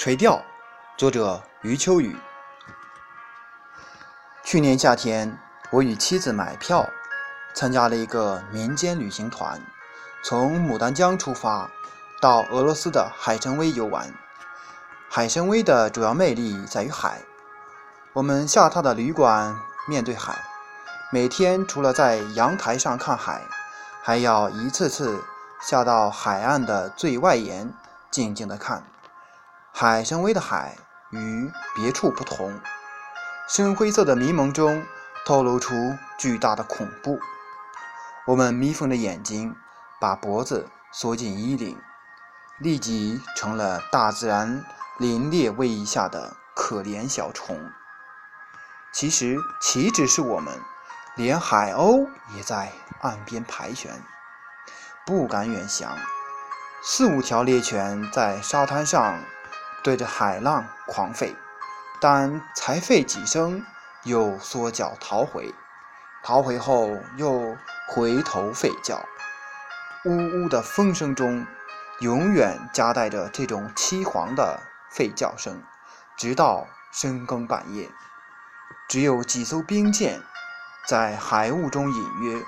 垂钓，作者余秋雨。去年夏天，我与妻子买票，参加了一个民间旅行团，从牡丹江出发，到俄罗斯的海参崴游玩。海参崴的主要魅力在于海，我们下榻的旅馆面对海，每天除了在阳台上看海，还要一次次下到海岸的最外沿，静静的看。海参崴的海与别处不同，深灰色的迷蒙中透露出巨大的恐怖。我们眯缝着眼睛，把脖子缩进衣领，立即成了大自然凛冽威仪下的可怜小虫。其实，岂止是我们，连海鸥也在岸边盘旋，不敢远翔。四五条猎犬在沙滩上。对着海浪狂吠，但才吠几声，又缩脚逃回，逃回后又回头吠叫，呜呜的风声中，永远夹带着这种凄惶的吠叫声，直到深更半夜。只有几艘兵舰在海雾中隐约，